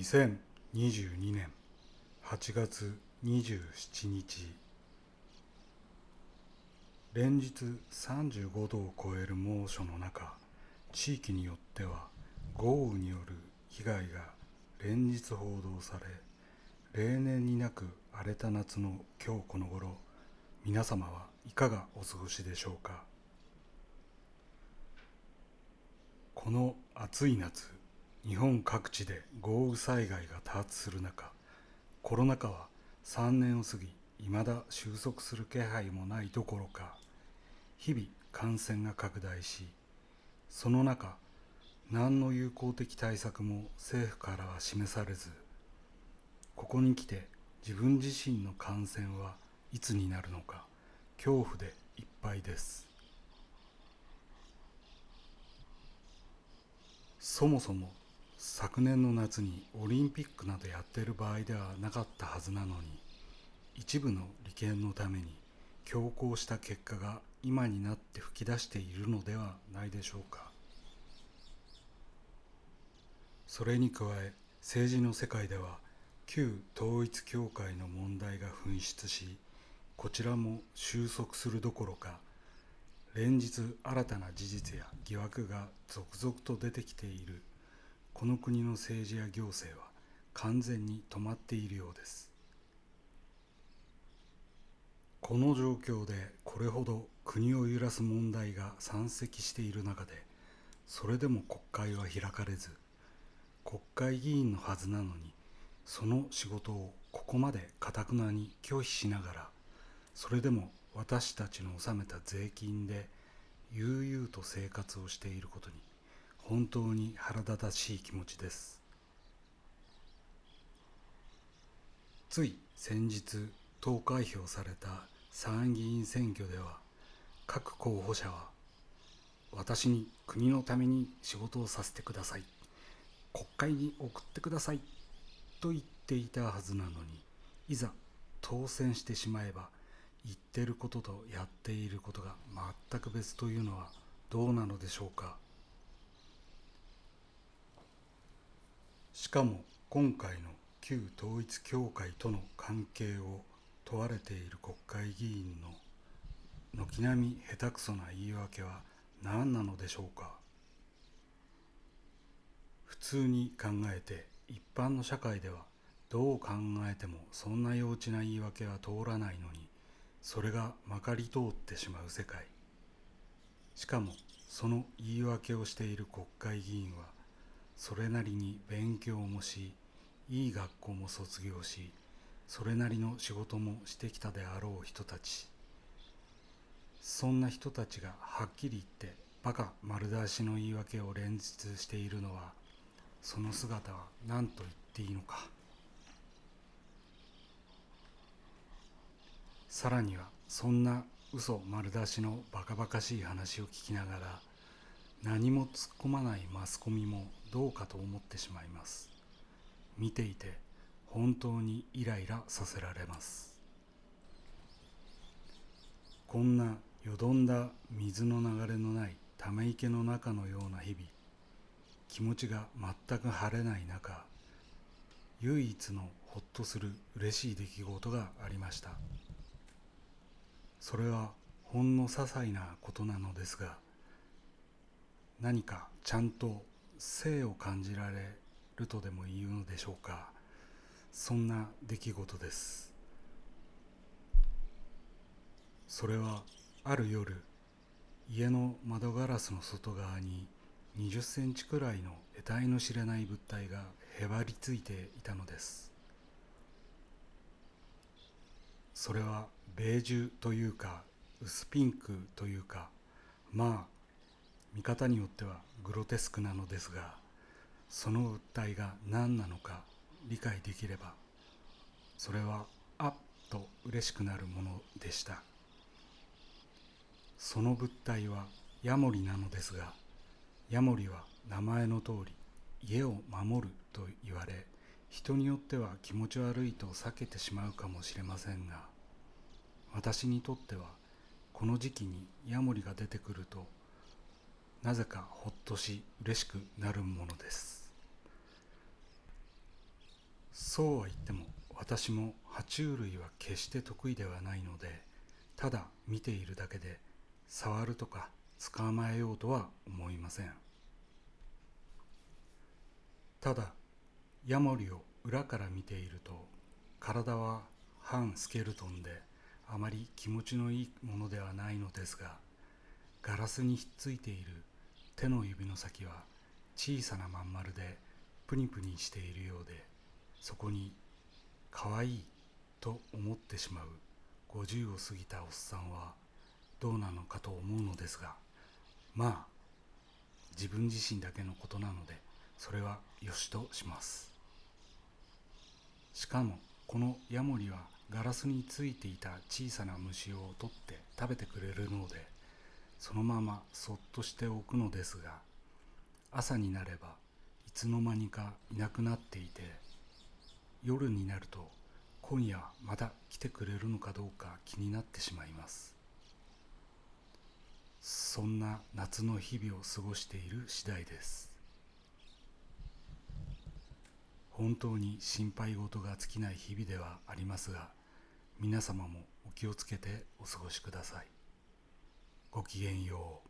2022年8月27日。連日35度を超える猛暑の中地域によっては豪雨による被害が連日報道され例年になく荒れた夏の今日この頃皆様はいかがお過ごしでしょうか。この暑い夏日本各地で豪雨災害が多発する中コロナ禍は3年を過ぎ未だ収束する気配もないどころか日々感染が拡大しその中何の有効的対策も政府からは示されずここに来て自分自身の感染はいつになるのか恐怖でいっぱいです。そもそも昨年の夏にオリンピックなどやってる場合ではなかったはずなのに一部の利権のために強行した結果が今になって吹き出しているのではないでしょうか。それに加え政治の世界では旧統一教会の問題が噴出しこちらも収束するどころか連日新たな事実や疑惑が続々と出てきている。この国の政治や行政は完全に止まっているようです。この状況でこれほど国を揺らす問題が山積している中でそれでも国会は開かれず国会議員のはずなのにその仕事をここまでかたくなに拒否しながらそれでも私たちの納めた税金で悠々と生活をしていることに本当に腹立たしい気持ちです。つい先日投開票された参議院選挙では各候補者は私に国のために仕事をさせてください国会に送ってくださいと言っていたはずなのにいざ当選してしまえば言ってることとやっていることが全く別というのはどうなのでしょうか。しかも今回の旧統一教会との関係を問われている国会議員の軒並み下手くそな言い訳は何なのでしょうか。普通に考えて一般の社会ではどう考えてもそんな幼稚な言い訳は通らないのにそれがまかり通ってしまう世界。しかもその言い訳をしている国会議員はそれなりに勉強もしいい学校も卒業しそれなりの仕事もしてきたであろう人たち。そんな人たちがはっきり言ってバカ丸出しの言い訳を連日しているのはその姿は何と言っていいのか。さらにはそんな嘘丸出しのバカバカしい話を聞きながら何も突っ込まないマスコミもどうかと思ってしまいます。見ていて本当にイライラさせられます。こんなよどんだ水の流れのないため池の中のような日々気持ちが全く晴れない中唯一のほっとする嬉しい出来事がありました。それはほんの些細なことなのですが何かちゃんと生を感じられるとでも言うのでしょうか？そんな出来事です。それはある夜家の窓ガラスの外側に20センチくらいの得体の知れない物体がへばりついていたのです。それはベージュというか薄ピンクというかまあ見方によってはグロテスクなのですがその物体が何なのか理解できればそれはあっと嬉しくなるものでした。その物体はヤモリなのですがヤモリは名前の通り家を守ると言われ人によっては気持ち悪いと避けてしまうかもしれませんが私にとってはこの時期にヤモリが出てくるとなぜかほっとし嬉しくなるものです。そうは言っても私も爬虫類は決して得意ではないのでただ見ているだけで触るとか捕まえようとは思いません。ただヤモリを裏から見ていると体は半スケルトンであまり気持ちのいいものではないのですがガラスにひっついている手の指の先は小さなまん丸でプニプニしているようでそこに可愛いと思ってしまう50を過ぎたおっさんはどうなのかと思うのですがまあ自分自身だけのことなのでそれはよしとします。しかもこのヤモリはガラスについていた小さな虫を取って食べてくれるのでそのままそっとしておくのですが朝になればいつの間にかいなくなっていて夜になると今夜また来てくれるのかどうか気になってしまいます。そんな夏の日々を過ごしている次第です。本当に心配事が尽きない日々ではありますが皆様もお気をつけてお過ごしください。ごきげんよう。